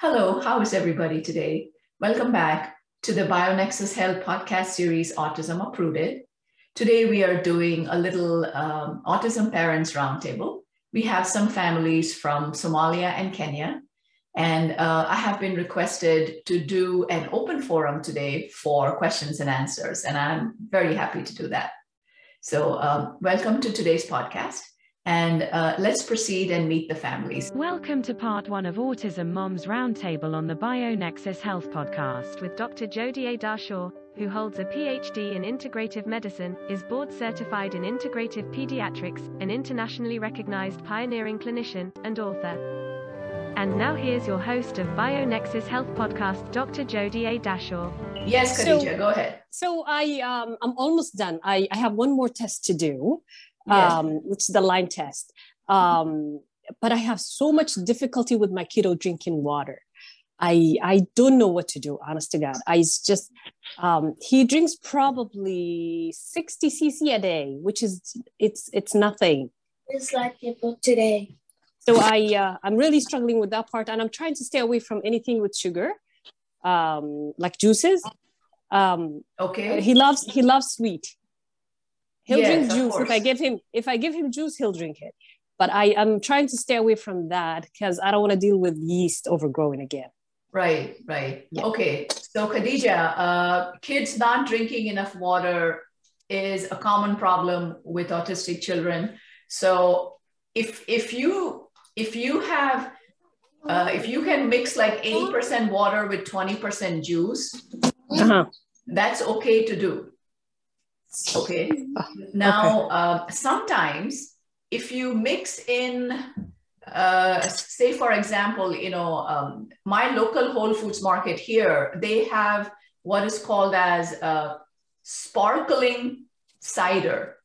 Hello, how is everybody today? Welcome back to the BioNexus Health podcast series, Autism Uprooted. Today we are doing a little um, Autism Parents Roundtable. We have some families from Somalia and Kenya, and uh, I have been requested to do an open forum today for questions and answers, and I'm very happy to do that. So, um, welcome to today's podcast. And uh, let's proceed and meet the families. Welcome to part one of Autism Moms Roundtable on the BioNexus Health Podcast with Dr. Jodie A. Dashore, who holds a PhD in integrative medicine, is board certified in integrative pediatrics, an internationally recognized pioneering clinician, and author. And now here's your host of BioNexus Health Podcast, Dr. Jodie A. Dashore. Yes, Khadija, so, go ahead. So I um, I'm almost done. I, I have one more test to do yes. um, which is the Lyme test. Um, but I have so much difficulty with my kiddo drinking water. I I don't know what to do, honest to God. I just um, he drinks probably 60 cc a day, which is it's it's nothing. It's like people today. So I uh, I'm really struggling with that part, and I'm trying to stay away from anything with sugar, um, like juices. Um, okay. He loves he loves sweet. He'll yes, drink juice if I give him if I give him juice, he'll drink it. But I am trying to stay away from that because I don't want to deal with yeast overgrowing again. Right, right. Yeah. Okay. So Khadija, uh, kids not drinking enough water is a common problem with autistic children. So if if you if you have uh, if you can mix like 80% water with 20% juice, uh-huh. that's okay to do. Okay. Now, okay. Uh, sometimes if you mix in, uh, say, for example, you know, um, my local Whole Foods market here, they have what is called as a sparkling cider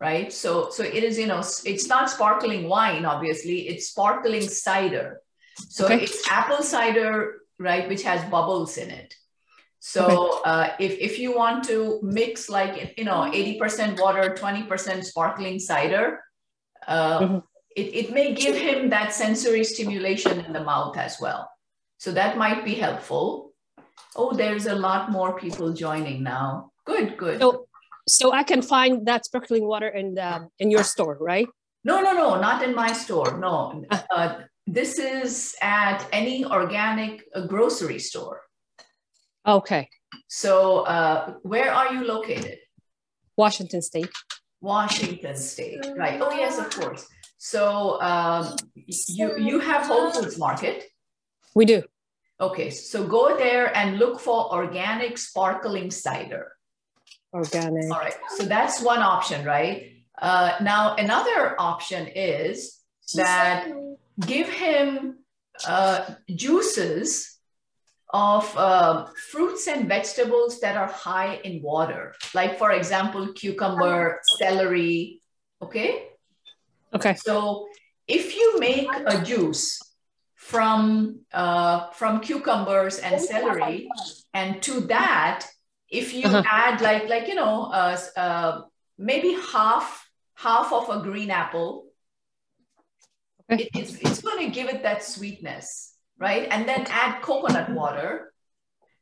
right so so it is you know it's not sparkling wine obviously it's sparkling cider so okay. it's apple cider right which has bubbles in it so uh, if, if you want to mix like, you know, 80% water, 20% sparkling cider, uh, mm-hmm. it, it may give him that sensory stimulation in the mouth as well. So that might be helpful. Oh, there's a lot more people joining now. Good, good. So, so I can find that sparkling water in, um, in your store, right? No, no, no, not in my store. No. Ah. Uh, this is at any organic uh, grocery store. Okay. So, uh, where are you located? Washington State. Washington State, right? Oh yes, of course. So, um, you you have Whole Foods Market. We do. Okay, so go there and look for organic sparkling cider. Organic. All right, so that's one option, right? Uh, now another option is that give him uh, juices of uh, fruits and vegetables that are high in water, like for example, cucumber, celery. Okay. Okay. So if you make a juice from uh, from cucumbers and celery, and to that, if you uh-huh. add like like you know uh, uh, maybe half half of a green apple, okay. it, it's it's going to give it that sweetness right? And then add coconut water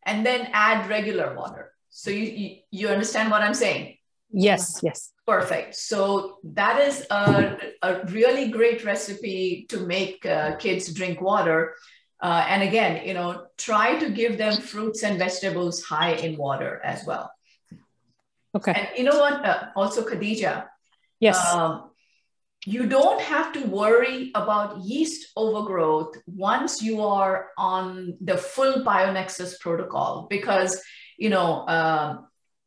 and then add regular water. So you, you, you understand what I'm saying? Yes, yes. Perfect. So that is a, a really great recipe to make uh, kids drink water. Uh, and again, you know, try to give them fruits and vegetables high in water as well. Okay. And you know what? Uh, also, Khadija. Yes. Um, you don't have to worry about yeast overgrowth once you are on the full bionexus protocol because you know uh,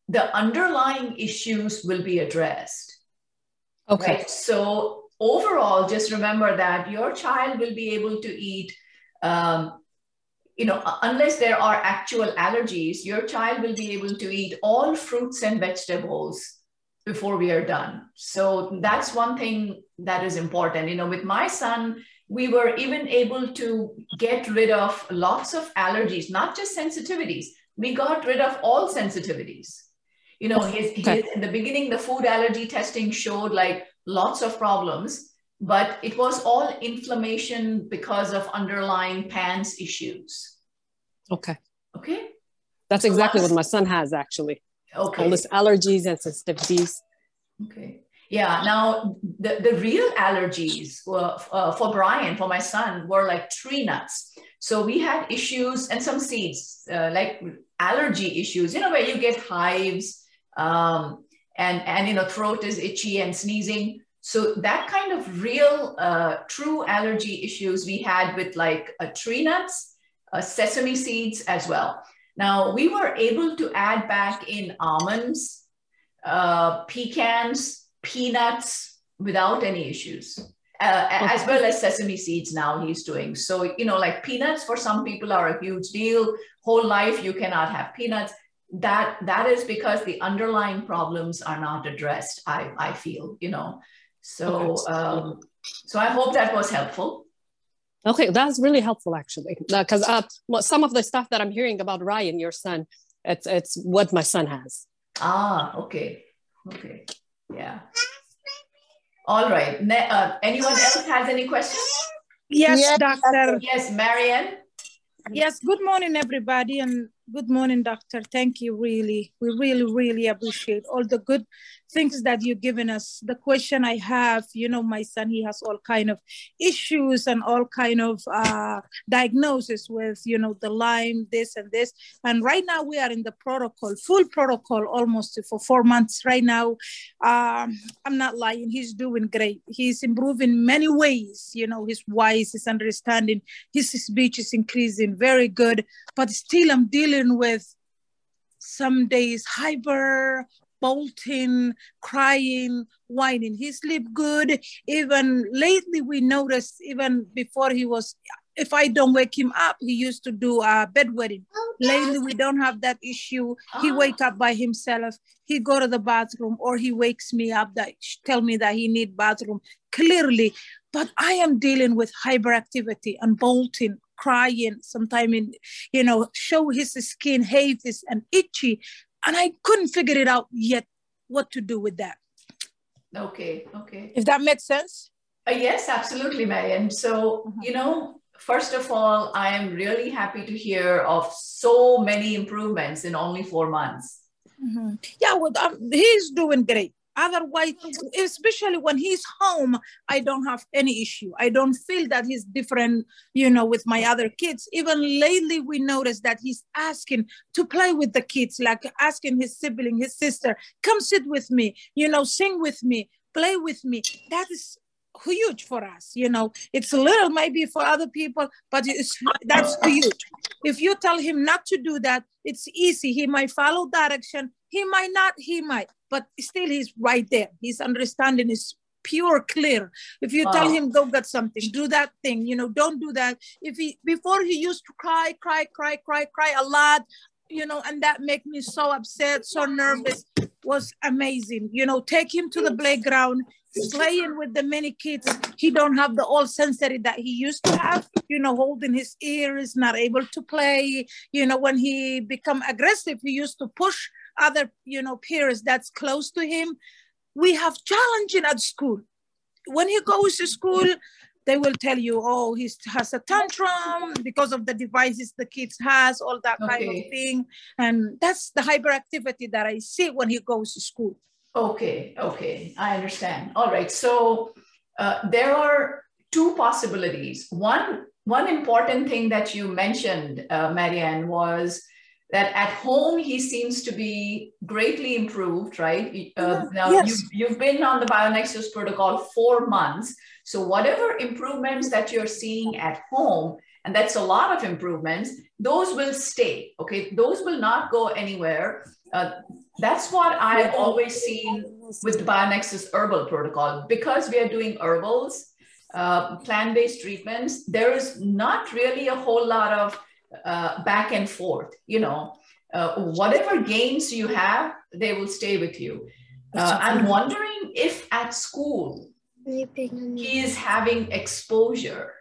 the underlying issues will be addressed okay right? so overall just remember that your child will be able to eat um, you know unless there are actual allergies your child will be able to eat all fruits and vegetables before we are done. So that's one thing that is important. You know, with my son, we were even able to get rid of lots of allergies, not just sensitivities. We got rid of all sensitivities. You know, his, his, in the beginning, the food allergy testing showed like lots of problems. but it was all inflammation because of underlying PANS issues. Okay. Okay. That's exactly what my son has actually. Okay. All this allergies and sensitivities. Okay. Yeah. Now, the, the real allergies were, uh, for Brian, for my son, were like tree nuts. So we had issues and some seeds, uh, like allergy issues, you know, where you get hives um, and, and, you know, throat is itchy and sneezing. So that kind of real, uh, true allergy issues we had with like tree nuts, uh, sesame seeds as well. Now we were able to add back in almonds, uh, pecans, peanuts without any issues. Uh, as well as sesame seeds now he's doing. So, you know, like peanuts for some people are a huge deal. Whole life you cannot have peanuts. That that is because the underlying problems are not addressed, I, I feel, you know. So, um, so I hope that was helpful. Okay, that's really helpful actually, because uh, uh some of the stuff that I'm hearing about Ryan, your son, it's it's what my son has. Ah, okay, okay, yeah. All right. Ne- uh, anyone else has any questions? Yes, yes doctor. Yes, Marianne. Yes. Good morning, everybody, and good morning, doctor. Thank you. Really, we really, really appreciate all the good things that you've given us. The question i have you know my son he has all kind of issues and all kind of uh, diagnosis with you know the lyme this and this. And right now we are in the protocol full protocol almost for four months. Right now um, i'm not lying. He's doing great. He's improving many ways you know his wise his understanding his speech is increasing. Very good. But still i'm dealing with some days hyper bolting, crying, whining. He sleep good. Even lately, we noticed even before he was, if I don't wake him up, he used to do a bedwetting. Lately, we don't have that issue. He ah. wake up by himself. He go to the bathroom, or he wakes me up that tell me that he need bathroom clearly. But I am dealing with hyperactivity and bolting crying sometime in you know show his skin haze and itchy and I couldn't figure it out yet what to do with that. Okay, okay. If that makes sense? Uh, yes, absolutely, Marian. So, mm-hmm. you know, first of all, I am really happy to hear of so many improvements in only four months. Mm-hmm. Yeah, well, um, he's doing great. Otherwise, especially when he's home, I don't have any issue. I don't feel that he's different, you know, with my other kids. Even lately, we noticed that he's asking to play with the kids, like asking his sibling, his sister, come sit with me, you know, sing with me, play with me. That is huge for us you know it's a little maybe for other people but it's that's huge if you tell him not to do that it's easy he might follow direction he might not he might but still he's right there. His understanding is pure clear. If you wow. tell him go get something do that thing you know don't do that. If he before he used to cry cry cry cry cry a lot you know and that make me so upset so nervous was amazing. You know take him to the playground playing with the many kids. He don't have the old sensory that he used to have you know holding his ears not able to play. You know when he become aggressive he used to push other you know peers that's close to him we have challenging at school. When he goes to school they will tell you oh he has a tantrum because of the devices the kids has all that okay. kind of thing. And that's the hyperactivity that i see when he goes to school. Okay okay i understand. All right so uh, there are two possibilities. One one important thing that you mentioned uh, marianne was that at home he seems to be greatly improved, right? Uh, now yes. you've, you've been on the BioNexus protocol four months. So whatever improvements that you're seeing at home, and that's a lot of improvements, those will stay, okay? Those will not go anywhere. Uh, that's what I've always seen with the BioNexus herbal protocol. Because we are doing herbals, uh, plant-based treatments, there is not really a whole lot of uh, back and forth. You know, uh, whatever gains you have, they will stay with you. Uh, I'm wondering if at school he is having exposure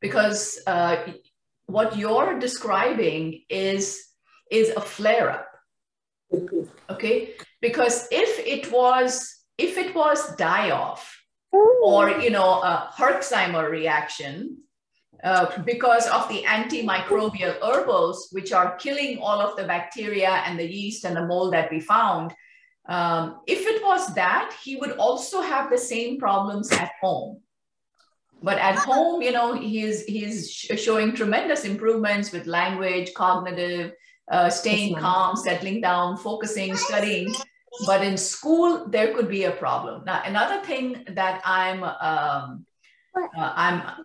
because uh, what you're describing is is a flare up. Okay, because if it was if it was die off, or you know a Herxheimer reaction uh, because of the antimicrobial herbals, which are killing all of the bacteria and the yeast and the mold that we found. Um, if it was that, he would also have the same problems at home. But at home, you know, he's he's showing tremendous improvements with language, cognitive, uh, staying calm, settling down, focusing, studying. But in school, there could be a problem. Now, another thing that I'm um, uh, I'm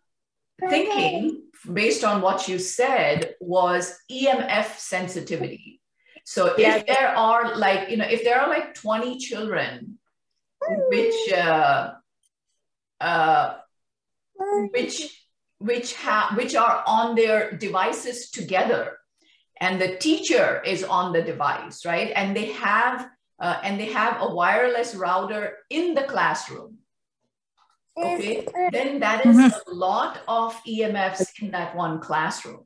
thinking based on what you said was EMF sensitivity. So if there are like, you know, if there are like 20 children which uh, uh, which which have which are on their devices together and the teacher is on the device right? And they have uh, and they have a wireless router in the classroom okay, then that is mm-hmm. a lot of EMFs in that one classroom.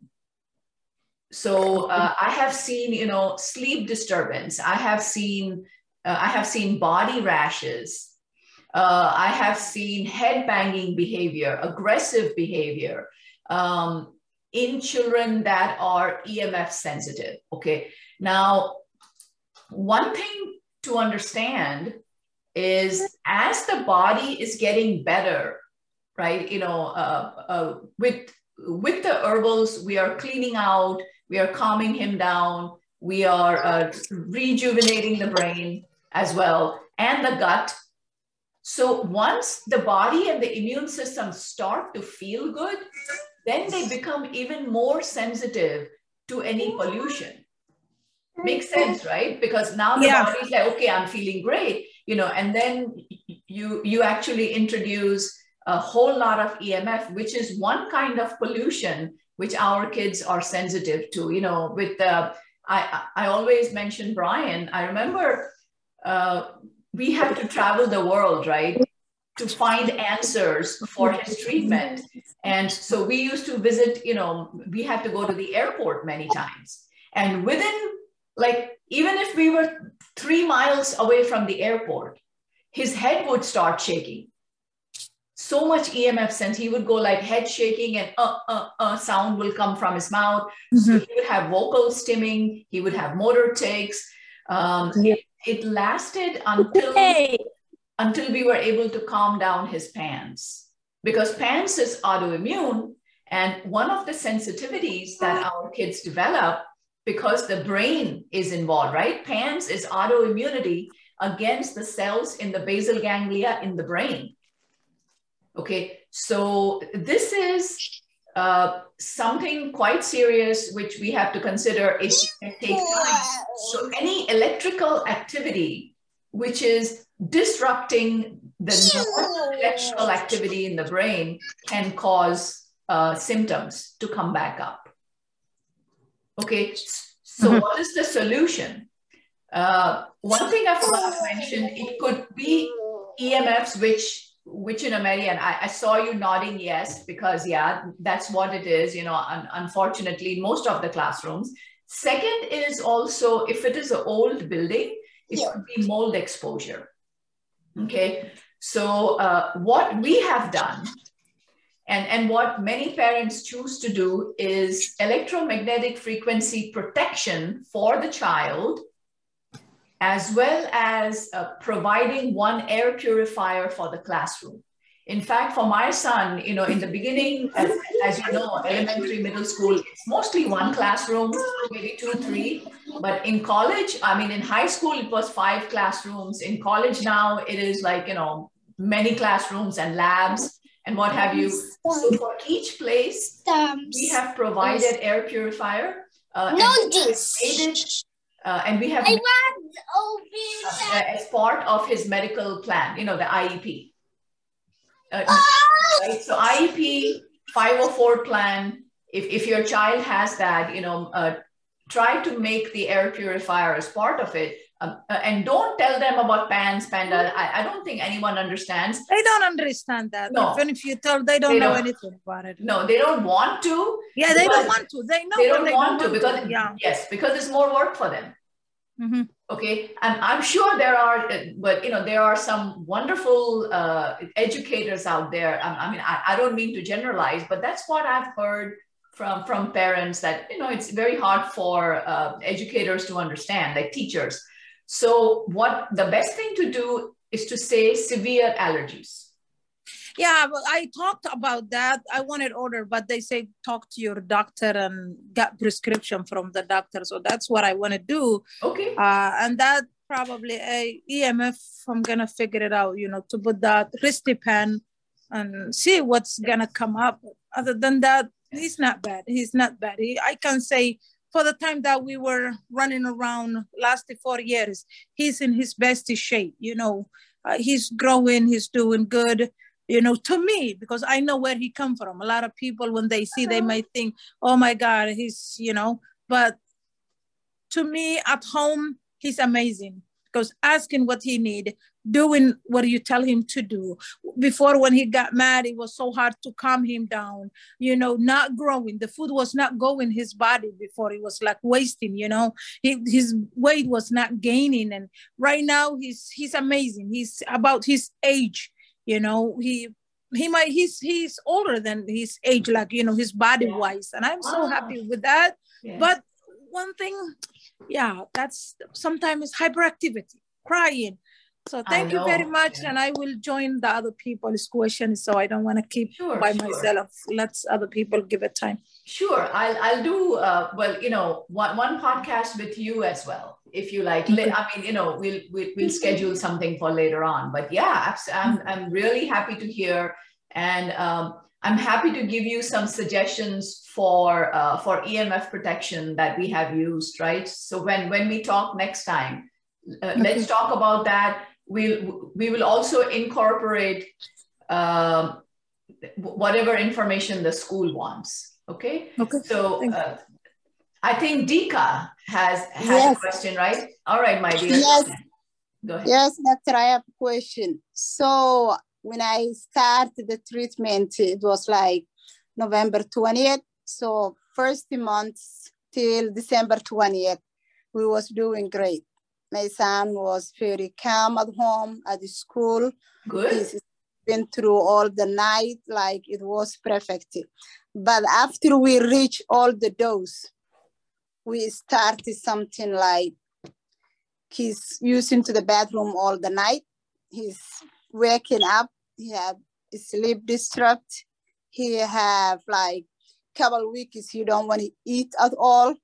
So uh, I have seen, you know, sleep disturbance. I have seen, uh, I have seen body rashes. Uh, I have seen head banging behavior, aggressive behavior um, in children that are EMF sensitive. Okay. Now, one thing to understand is as the body is getting better, right? You know, uh, uh, with with the herbals, we are cleaning out, we are calming him down, we are uh, rejuvenating the brain as well and the gut. So once the body and the immune system start to feel good, then they become even more sensitive to any pollution. Makes sense, right? Because now the yeah. body's like, okay, I'm feeling great you know, and then you you actually introduce a whole lot of EMF, which is one kind of pollution which our kids are sensitive to. You know, with the I I always mention Brian. I remember uh, we had to travel the world, right? to find answers for his treatment. And so we used to visit, you know, we had to go to the airport many times. And within like, even if we were three miles away from the airport, his head would start shaking. So much EMF sense. He would go like head shaking and uh, uh, uh, sound will come from his mouth. Mm-hmm. So he would have vocal stimming. He would have motor tics. Um, yeah. it, it, lasted until, hey. until we were able to calm down his PANS because PANS is autoimmune. And one of the sensitivities that our kids develop because the brain is involved, right? PANS is autoimmunity against the cells in the basal ganglia in the brain. Okay, so this is uh, something quite serious which we have to consider. It, it takes time. So any electrical activity which is disrupting the electrical activity in the brain can cause uh, symptoms to come back up. Okay, so mm-hmm. what is the solution? Uh, one thing I forgot to mention, it could be EMFs, which which in American, I, I, saw you nodding yes, because yeah, that's what it is, you know, un- unfortunately, most of the classrooms. Second is also if it is an old building, it yeah. could be mold exposure. Okay, so uh, what we have done and, and what many parents choose to do is electromagnetic frequency protection for the child, as well as uh, providing one air purifier for the classroom. In fact, for my son, you know, in the beginning, as, as, you know, elementary, middle school, it's mostly one classroom, maybe two, three. But in college, I mean, in high school, it was five classrooms. In college now, it is like, you know, many classrooms and labs and what have you. So for each place, we have provided air purifier. Uh, no, this. Uh, and we have I want uh, as part of his medical plan, you know, the IEP. Uh, oh! right? So IEP 504 plan, if, if your child has that, you know, uh, try to make the air purifier as part of it um, uh, and don't tell them about PANS, panda. I, I don't think anyone understands. They don't understand that. No. Even if you tell, they don't they know don't, anything about it. No, they don't want to. Yeah, they don't want to. They know. They don't, they want, don't to because yeah. yes, because it's more work for them. Mm-hmm. Okay, I'm, I'm sure there are, but you know, there are some wonderful uh, educators out there. I, I mean, I, I don't mean to generalize, but that's what I've heard from from parents that you know it's very hard for uh, educators to understand, like teachers. So, what the best thing to do is to say severe allergies. Yeah well, i talked about that. I wanted order but they say talk to your doctor and get prescription from the doctor. So that's what i want to do. Okay. Uh, and that probably a emf i'm gonna figure it out you know to put that Ristypen and see what's gonna come up. Other than that he's not bad. He's not bad. He, i can say for the time that we were running around last four years. He's in his best shape you know. Uh, he's growing he's doing good you know to me because i know where he come from. A lot of people when they see they might think oh my god he's you know. But to me at home he's amazing because asking what he need doing what you tell him to do. Before when he got mad it was so hard to calm him down you know not growing. The food was not going his body before. It was like wasting you know. He, his weight was not gaining. And right now he's he's amazing. He's about his age you know. He he might he's he's older than his age like you know his body yeah. wise. And i'm so ah. happy with that. Yeah. but one thing yeah that's sometimes hyperactivity crying so thank you very much yeah. and i will join the other people's questions so i don't want to keep sure, by sure. myself let's other people give it time sure i'll, I'll do uh, well you know one, one podcast with you as well if you like. I mean, you know, we'll, we'll, we'll schedule something for later on. But yeah, I'm. I'm really happy to hear. And um, I'm happy to give you some suggestions for, uh, for EMF protection that we have used, right? So when, when we talk next time, uh, okay. let's talk about that. We'll, we will also incorporate uh, whatever information the school wants. Okay. Okay. So uh, I think Dika has has yes. a question, right? All right, my dear. Yes. Go ahead. Yes, doctor, I have a question. So when I started the treatment, it was like November 20th. So first month till December 20th, we was doing great. My son was very calm at home, at the school. Good. He's been through all the night, like it was perfect. But after we reach all the dose, we started something like he's using to the bathroom all the night. He's waking up. He have sleep disrupt. He have like couple weeks he don't want to eat at all.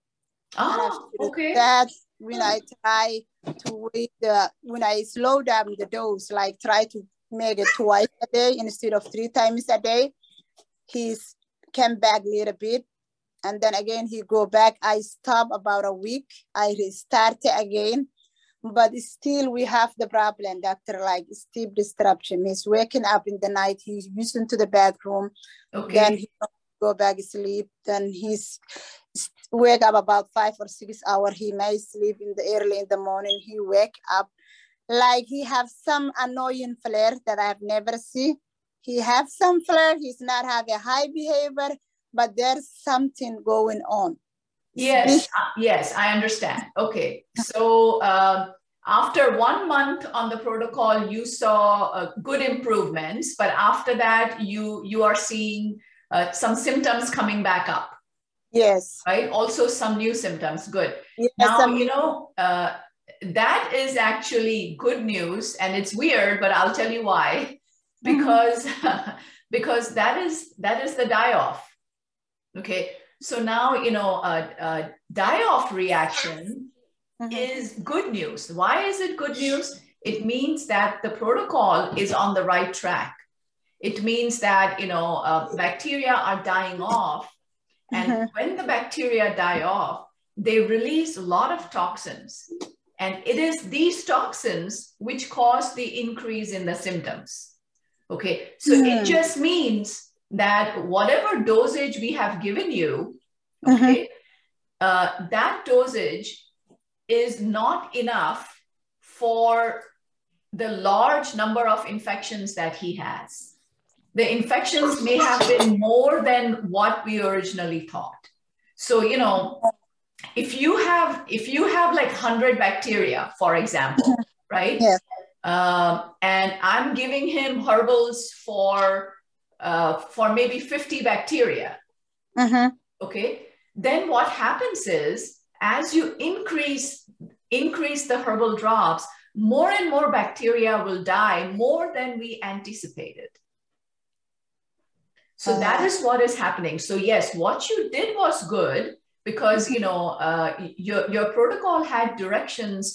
Oh, okay. That when I try to wait the when I slow down the dose, like try to make it twice a day instead of three times a day, he's came back a little bit. And then again he go back. I stop about a week. I restart again. But still we have the problem doctor like sleep disruption. He's waking up in the night. He's using to the bathroom. Okay. then he go back sleep. Then he's wake up about five or six hours he may sleep in the early in the morning he wake up like he have some annoying flare that i've never seen he have some flare he's not have a high behavior but there's something going on. Yes, uh, yes, I understand. Okay, so uh, after one month on the protocol, you saw uh, good improvements, but after that, you you are seeing uh, some symptoms coming back up. Yes. Right. Also, some new symptoms. Good. Yes, now you know uh, that is actually good news, and it's weird, but I'll tell you why. Mm-hmm. Because because that is that is the die off Okay, so now, you know, a, a die-off reaction mm-hmm. is good news. Why is it good news? It means that the protocol is on the right track. It means that, you know, uh, bacteria are dying off. And when the bacteria die off, they release a lot of toxins. And it is these toxins which cause the increase in the symptoms. Okay, so mm. it just means that whatever dosage we have given you, mm-hmm. okay, uh, that dosage is not enough for the large number of infections that he has. The infections may have been more than what we originally thought. So, you know, if you have if you have like 100 bacteria for example right Yes. um, and i'm giving him herbals for uh, for maybe 50 bacteria Mm-hmm. okay then what happens is as you increase increase the herbal drops more and more bacteria will die more than we anticipated so that Ah. is what is happening so yes what you did was good because you know uh, your, your protocol had directions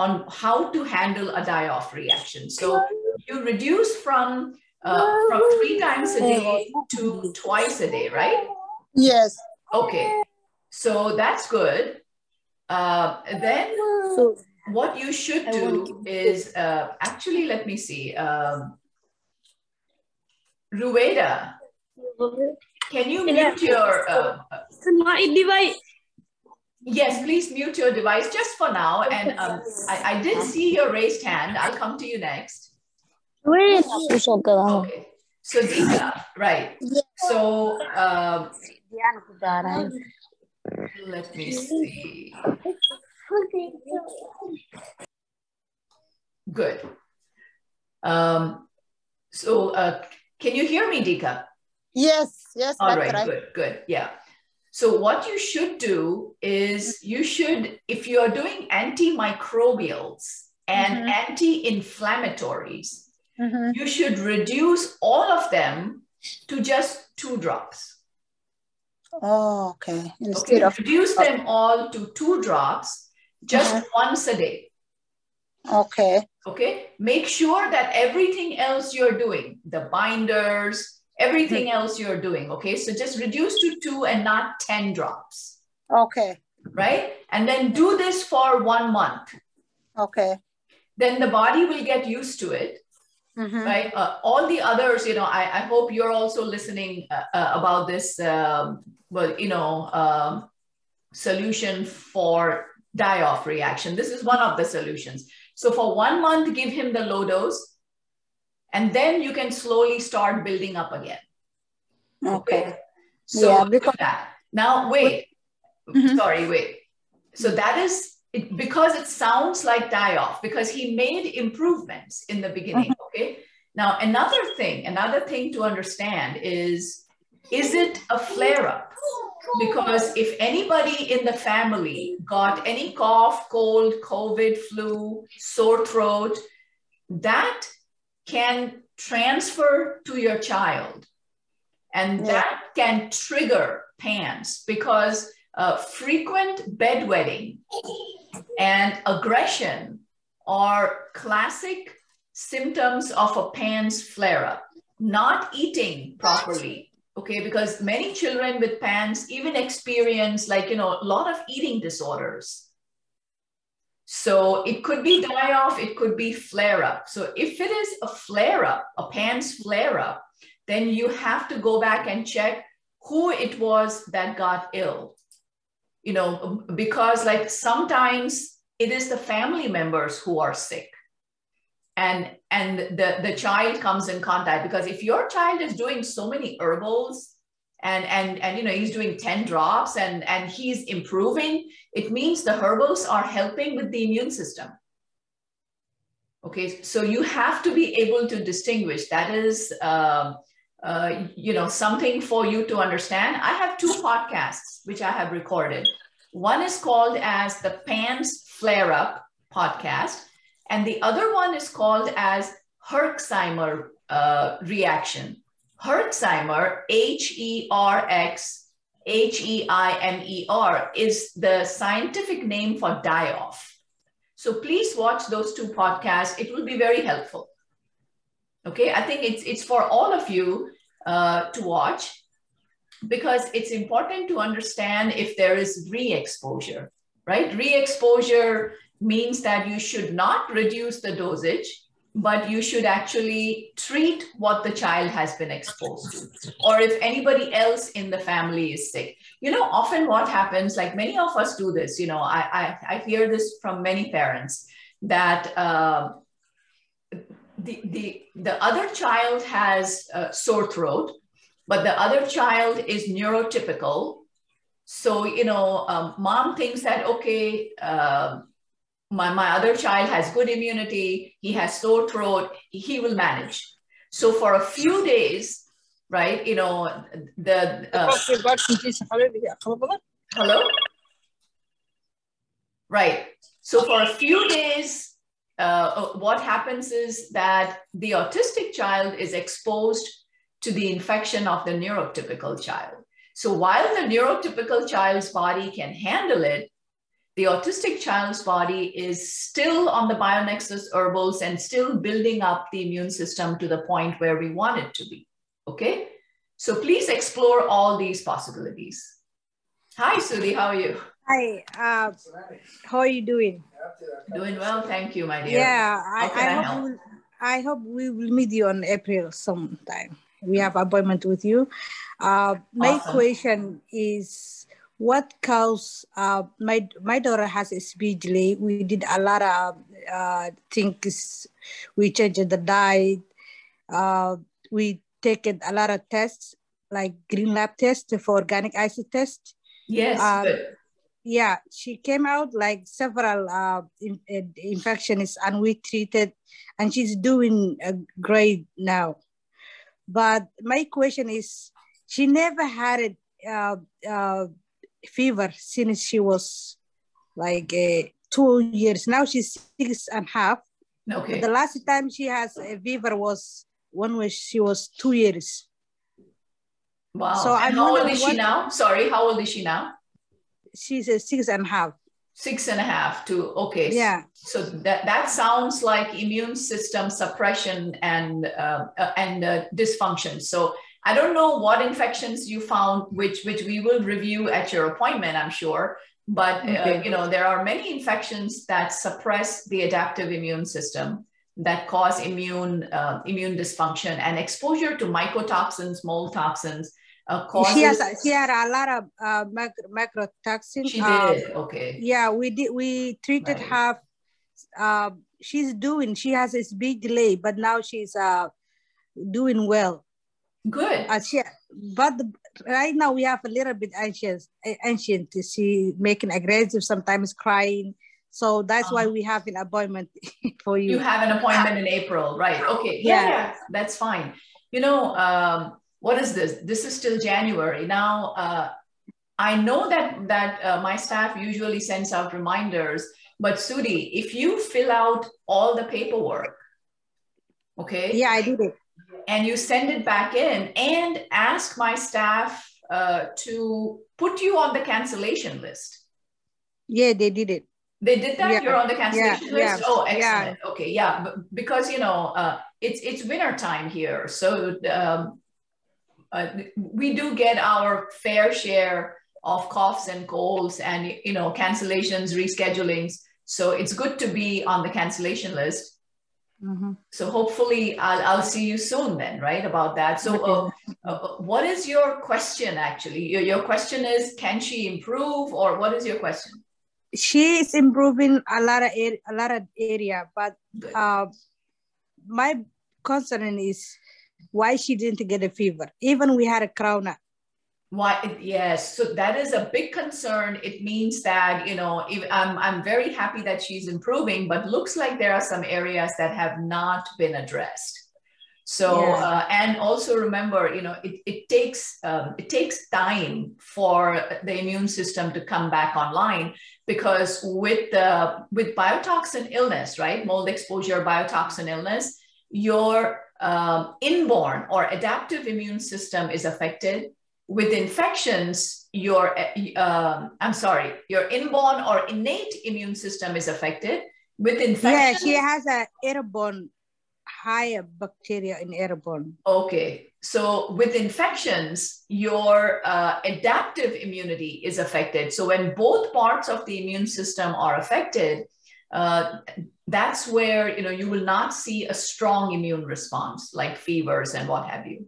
on how to handle a die-off reaction so you reduce from uh, from three times a day to twice a day right Yes. Okay, so that's good. Uh, then what you should do is uh, actually, let me see. Um, Rueda, can you mute your, uh, device. yes, please mute your device just for now. And um, I, I did see your raised hand. I'll come to you next. Ka lang. Okay, so Dika, right. So um, let me see. Good. Um, so uh, can you hear me, Dika? Yes. Yes. All right, right, good, good. Yeah. So what you should do is you should, if you're doing antimicrobials and Mhm. anti-inflammatories, Mm-hmm. you should reduce all of them to just two drops. Oh, okay. Instead Okay, of reduce them all to two drops just Uh-huh. once a day. okay. Okay, make sure that everything else you're doing, the binders, everything else you're doing. Okay, so just reduce to two and not 10 drops, Okay. right? And then do this for one month. Okay. Then the body will get used to it. Mm-hmm. right? Uh, all the others, you know, I, I hope you're also listening uh, uh, about this, um, well, you know, um, solution for die-off reaction. This is one of the solutions. So for one month, give him the low dose, and then you can slowly start building up again. Okay. So Yeah, because- that. Now, wait. Mhm. Sorry, wait. So that is it, because it sounds like die off because he made improvements in the beginning. Okay. Now, another thing, another thing to understand is is it a flare up? Because if anybody in the family got any cough, cold, COVID, flu, sore throat, that can transfer to your child. And Yeah. that can trigger PANS because uh, frequent bedwetting and aggression are classic symptoms of a PANS flare up. Not eating properly, okay? Because many children with PANS even experience, like, you know, a lot of eating disorders. So it could be die off, it could be flare up. So if it is a flare up, a PANS flare up, then you have to go back and check who it was that got ill. You know, because like sometimes it is the family members who are sick. And and the, the child comes in contact because if your child is doing so many herbals and and and you know he's doing 10 drops and and he's improving, it means the herbals are helping with the immune system. Okay, so you have to be able to distinguish. That is, um, uh, you know, something for you to understand. I have two podcasts which I have recorded. One is called as the PANS Flare Up podcast, and the other one is called as Herxheimer uh, reaction. Herxheimer, H E R X H E I M E R, is the scientific name for die off. So please watch those two podcasts. It will be very helpful. Okay, I think it's it's for all of you uh, to watch because it's important to understand if there is re-exposure, right? Re-exposure means that you should not reduce the dosage, but you should actually treat what the child has been exposed to, or if anybody else in the family is sick. You know, often what happens, like many of us do this, you know, I, I, I hear this from many parents that um, the, the, the other child has a sore throat, but the other child is neurotypical so you know um, mom thinks that okay uh, my, my other child has good immunity. He has sore throat. He will manage. So for a few days right you know the uh, hello? Right. So for a few days uh, what happens is that the autistic child is exposed to the infection of the neurotypical child. So while the neurotypical child's body can handle it, the autistic child's body is still on the Bionexus herbals and still building up the immune system to the point where we want it to be. Okay? So please explore all these possibilities. Hi, Sudhi, how are you? Hi, uh, how are you doing? Doing well, thank you, my dear. Yeah, I, I, I hope we'll, I hope we will meet you on April sometime. We have appointment with you. Uh, my awesome. question is what caused uh, my my daughter has a speed delay. We did a lot of uh, things. We changed the diet. Uh, we take a lot of tests like green lab test for organic acid test. Yes. Uh, yeah, she came out like several uh, in, uh, infections and we treated, and she's doing uh, great now. But my question is, she never had a uh, uh, fever since she was like uh, two years. Now she's six and a half. Okay. The last time she has a fever was when she was two years. Wow. So and I'm how old is she now? Sorry, how old is she now? She's a six and a half. Six and a half to okay. Yeah. So that that sounds like immune system suppression and uh, uh, and uh, dysfunction. So I don't know what infections you found, which which we will review at your appointment, I'm sure. But uh, okay. uh, you know, there are many infections that suppress the adaptive immune system that cause immune uh, immune dysfunction and exposure to mycotoxins, mold toxins. Uh, causes... She has she had a lot of uh, macro, macrotoxins. She did. okay. Yeah, we did. We treated right. her. Uh, she's doing. She has this big delay, but now she's uh, doing well. Good. Uh, but right now we have a little bit anxious, ancient. She making aggressive, sometimes crying. So that's why uh-huh. we have an appointment for you. You have an appointment in April, right? Okay. Yeah, yeah, yeah. that's fine. You know, um, what is this? This is still January now. Uh, I know that that uh, my staff usually sends out reminders, but Sudhi, if you fill out all the paperwork, okay? Yeah, I did it and you send it back in and ask my staff uh, to put you on the cancellation list. Yeah, they did it. They did that. Yeah. You're on the cancellation yeah. list. Yeah. Oh, excellent. Okay, yeah, because you know uh, it's it's winter time here, so um, uh, we do get our fair share of coughs and colds, and you know cancellations, reschedulings. So it's good to be on the cancellation list. Mm-hmm. So hopefully I'll, I'll see you soon then, right? About that. So uh, uh, what is your question actually? Your, your question is, can she improve or what is your question? She is improving a lot of, a lot of area, but uh, my concern is why she didn't get a fever. Even we had a corona, why, yes. So that is a big concern. It means that, you know, if, I'm, I'm very happy that she's improving, but looks like there are some areas that have not been addressed. So, yeah. uh, and also remember, you know, it, it takes, um, it takes time for the immune system to come back online because with the, with biotoxin illness, right? Mold exposure, biotoxin illness, your um, inborn or adaptive immune system is affected with infections, your, uh, I'm sorry, your inborn or innate immune system is affected. With infections. Yeah, she has a airborne, higher bacteria in airborne. Okay. So with infections, your uh, adaptive immunity is affected. So when both parts of the immune system are affected, uh, that's where you know you will not see a strong immune response like fevers and what have you.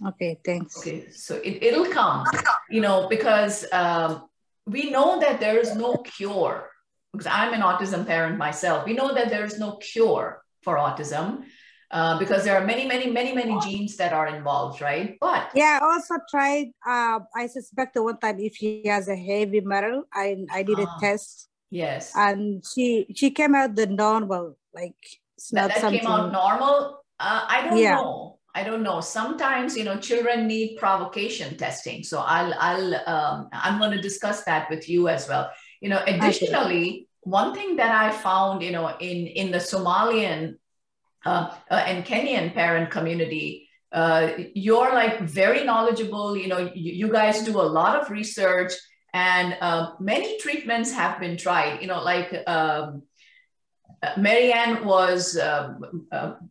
Okay, thanks. Okay, so it, it'll come, you know, because um, we know that there is no cure. Because I'm an autism parent myself, we know that there is no cure for autism. uh, because there are many, many, many, many genes that are involved, right? But yeah, I also tried. Uh, I suspect the one time if she has a heavy metal, I I did a Ah. test, yes, and she she came out the normal. Like that, that came out normal. Uh, I don't Yeah. know. I don't know. Sometimes you know children need provocation testing. So I'll I'll um, I'm going to discuss that with you as well. You know, additionally, one thing that I found, you know, in in the Somalian uh, uh, and Kenyan parent community, uh, you're like very knowledgeable. You know, you, you guys do a lot of research, and uh, many treatments have been tried. You know, like um, uh, Marianne was. Um,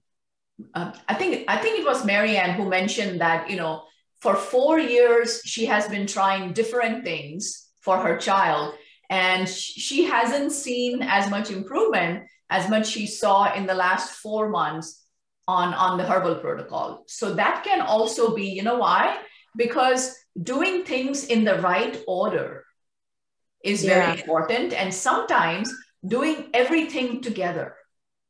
uh, uh, I think I think it was Marianne who mentioned that you know for four years she has been trying different things for her child, and she hasn't seen as much improvement as much she saw in the last four months on on the herbal protocol. So that can also be you know why because doing things in the right order is very Yeah. important, and sometimes doing everything together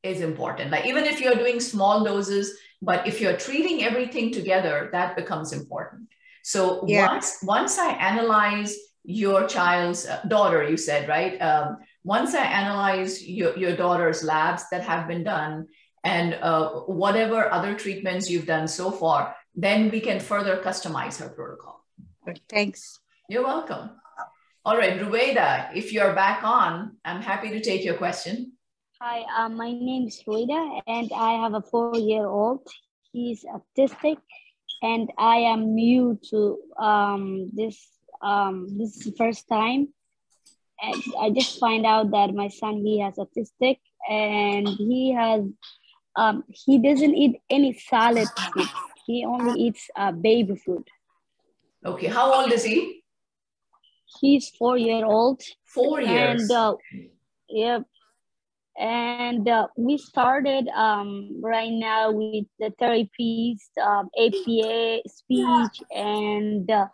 is important. Like even if you're doing small doses, but if you're treating everything together, that becomes important. So Yeah. once once I analyze your child's uh, daughter, you said right. Um, once I analyze your, your daughter's labs that have been done and uh, whatever other treatments you've done so far, then we can further customize her protocol. Thanks. You're welcome. All right, Rueda, if you're back on, I'm happy to take your question. Hi, uh, my name is Ruida and I have a four-year-old. He's autistic and I am new to um, this. Um, this is the first time. And I just find out that my son, he has autistic and he has, um, he doesn't eat any solid food. He only eats uh, baby food. Okay, how old is he? He's four year old Four years. And uh, yeah, and uh, we started um, right now with the therapies, um, ABA, speech, and uh,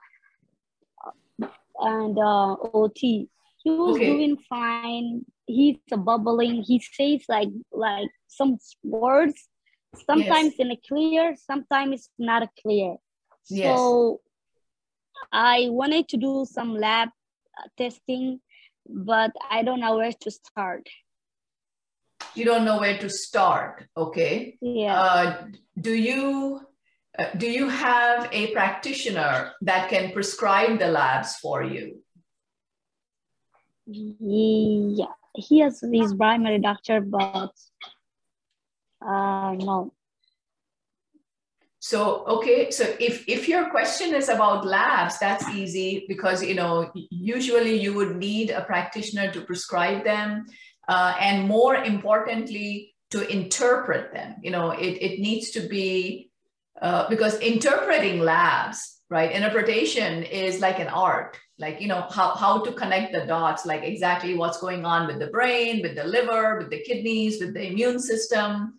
and uh, OT. He was Okay. doing fine. He's a bubbling. He says like like some words, sometimes in a clear, sometimes not a clear. Yes. So I wanted to do some lab uh, testing, but I don't know where to start. You don't know where to start. Okay. Yeah. Uh, do you uh, do you have a practitioner that can prescribe the labs for you? yeah. He has his primary doctor, but uh, no. So okay, so if if your question is about labs, that's easy because you know usually you would need a practitioner to prescribe them, uh, and more importantly to interpret them. You know, it it needs to be uh, because interpreting labs, right? Interpretation is like an art, like you know how how to connect the dots, like exactly what's going on with the brain, with the liver, with the kidneys, with the immune system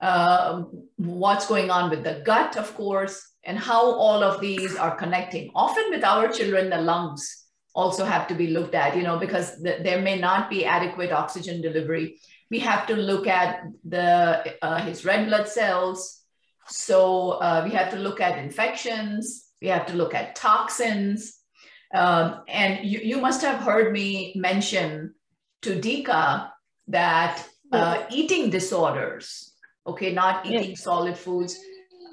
uh, what's going on with the gut, of course, and how all of these are connecting. Often with our children, the lungs also have to be looked at, you know, because th- there may not be adequate oxygen delivery. We have to look at the uh, his red blood cells. So uh, we have to look at infections. We have to look at toxins. Um, and you, you must have heard me mention to Dika that uh, eating disorders, okay, not eating solid foods,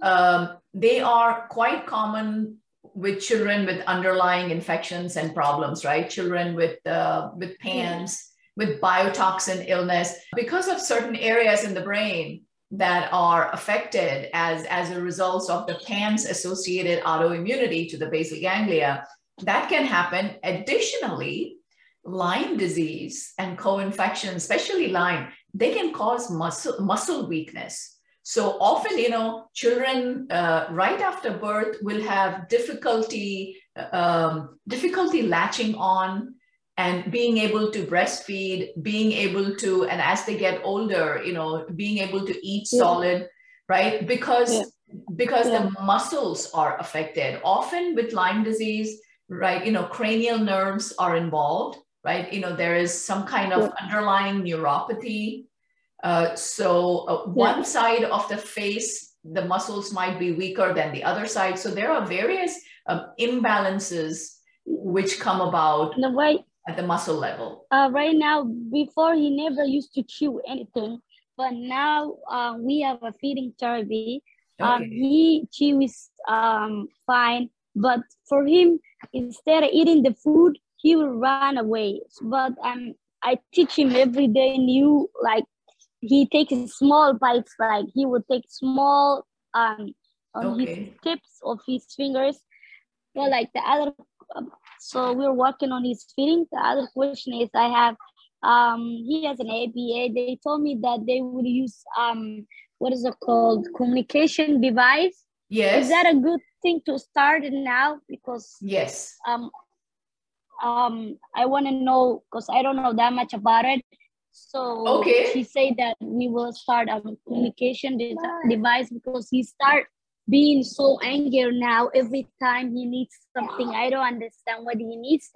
um, they are quite common with children with underlying infections and problems, right? Children with uh, with PANS, with biotoxin illness, because of certain areas in the brain that are affected as as a result of the PANS associated autoimmunity to the basal ganglia. That can happen. Additionally, Lyme disease and co-infection, especially Lyme, they can cause muscle muscle weakness. So often, you know, children uh, right after birth will have difficulty um, difficulty latching on and being able to breastfeed, being able to, and as they get older, you know, being able to eat Yeah. solid, right? Because Yeah. because Yeah. the muscles are affected. Often with Lyme disease, right, you know, cranial nerves are involved, right? You know, there is some kind of underlying neuropathy Uh, so uh, one side of the face, the muscles might be weaker than the other side. So there are various um, imbalances which come about The way at the muscle level. uh, right now, before he never used to chew anything, but now uh, we have a feeding therapy. Um, Okay. he chews um, fine, but for him, instead of eating the food, he will run away. But um, I teach him every day new, like he takes small bites, like he would take small um, on his tips of his fingers. Well, like the other, um, so we're working on his feeding. The other question is, I have, um, he has an ABA. They told me that they would use, um, what is it called, communication device. Yes. Is that a good thing to start now? Because yes. um, um, I want to know because I don't know that much about it. So Okay. she said that we will start a communication de- device because he start being so angry now every time he needs something. I don't understand what he needs.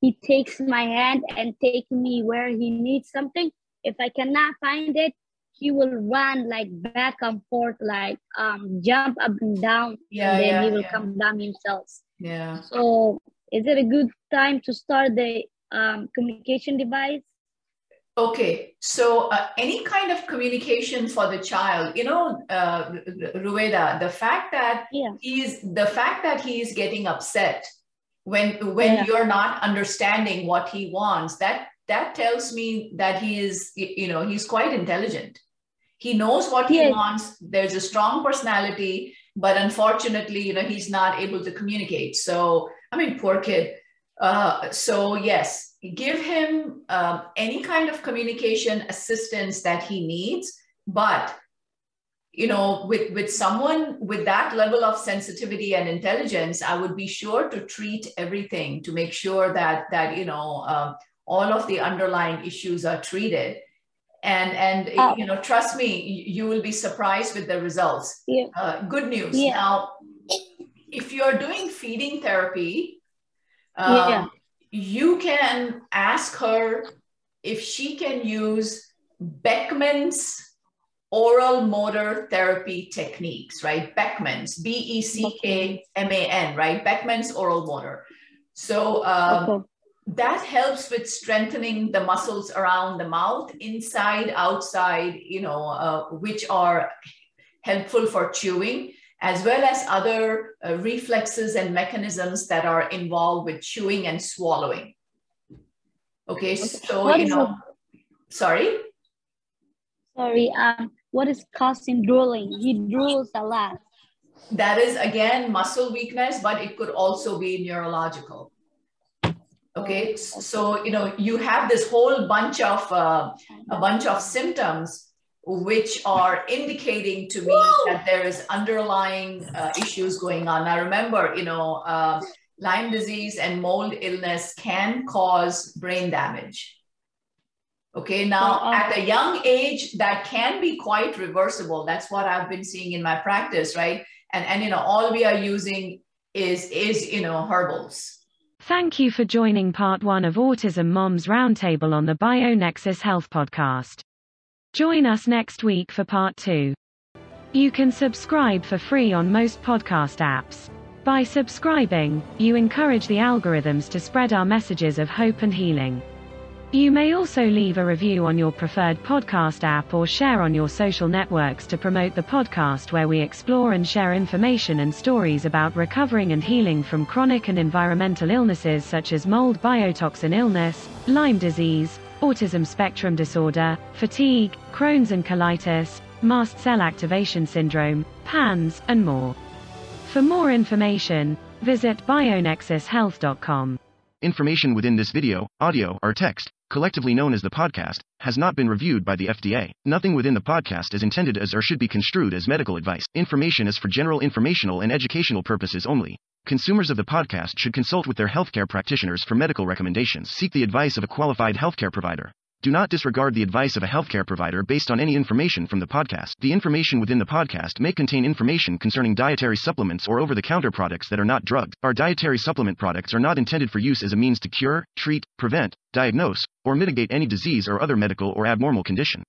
He takes my hand and take me where he needs something. If I cannot find it, he will run like back and forth, like um jump up and down, Yeah, and then yeah, he will yeah. come down himself. Yeah. So is it a good time to start the um, communication device? Okay, so uh, any kind of communication for the child, you know, uh, Rueda, the fact that Yeah. he's the fact that he is getting upset when when Yeah. you're not understanding what he wants, that that tells me that he is, you know, he's quite intelligent. He knows what he Yes. wants. There's a strong personality, but unfortunately, you know, he's not able to communicate. So, I mean, poor kid. Uh, so yes, give him um, any kind of communication assistance that he needs, but you know, with with someone with that level of sensitivity and intelligence, I would be sure to treat everything to make sure that that you know um, all of the underlying issues are treated. And and Oh. you know, trust me, you will be surprised with the results. Yeah. Uh, good news. Yeah. Now, if you're doing feeding therapy, um, Yeah. You can ask her if she can use Beckman's oral motor therapy techniques, right? Beckman's, B E C K M A N, right? Beckman's oral motor. So um, Okay. that helps with strengthening the muscles around the mouth, inside, outside, you know, uh, which are helpful for chewing, as well as other uh, reflexes and mechanisms that are involved with chewing and swallowing. Okay, so What you know, sorry. Sorry. Um, what is causing drooling? He drools a lot. That is again muscle weakness, but it could also be neurological. Okay, so you know you have this whole bunch of uh, a bunch of symptoms which are indicating to me that there is underlying uh, issues going on. Now remember, you know, uh, Lyme disease and mold illness can cause brain damage. Okay, now Uh-uh. at a young age, that can be quite reversible. That's what I've been seeing in my practice, right? And and you know, all we are using is is you know herbals. Thank you for joining part one of Autism Moms Roundtable on the BioNexus Health Podcast. Join us next week for part two. You can subscribe for free on most podcast apps. By subscribing, you encourage the algorithms to spread our messages of hope and healing. You may also leave a review on your preferred podcast app or share on your social networks to promote the podcast where we explore and share information and stories about recovering and healing from chronic and environmental illnesses such as mold biotoxin illness, Lyme disease, autism spectrum disorder, fatigue, Crohn's and colitis, mast cell activation syndrome, PANS, and more. For more information, visit bionexushealth.com. Information within this video, audio, or text, collectively known as the podcast, has not been reviewed by the FDA. Nothing within the podcast is intended as or should be construed as medical advice. Information is for general informational and educational purposes only. Consumers of the podcast should consult with their healthcare practitioners for medical recommendations. Seek the advice of a qualified healthcare provider. Do not disregard the advice of a healthcare provider based on any information from the podcast. The information within the podcast may contain information concerning dietary supplements or over the counter products that are not drugs. Our dietary supplement products are not intended for use as a means to cure, treat, prevent, diagnose, or mitigate any disease or other medical or abnormal condition.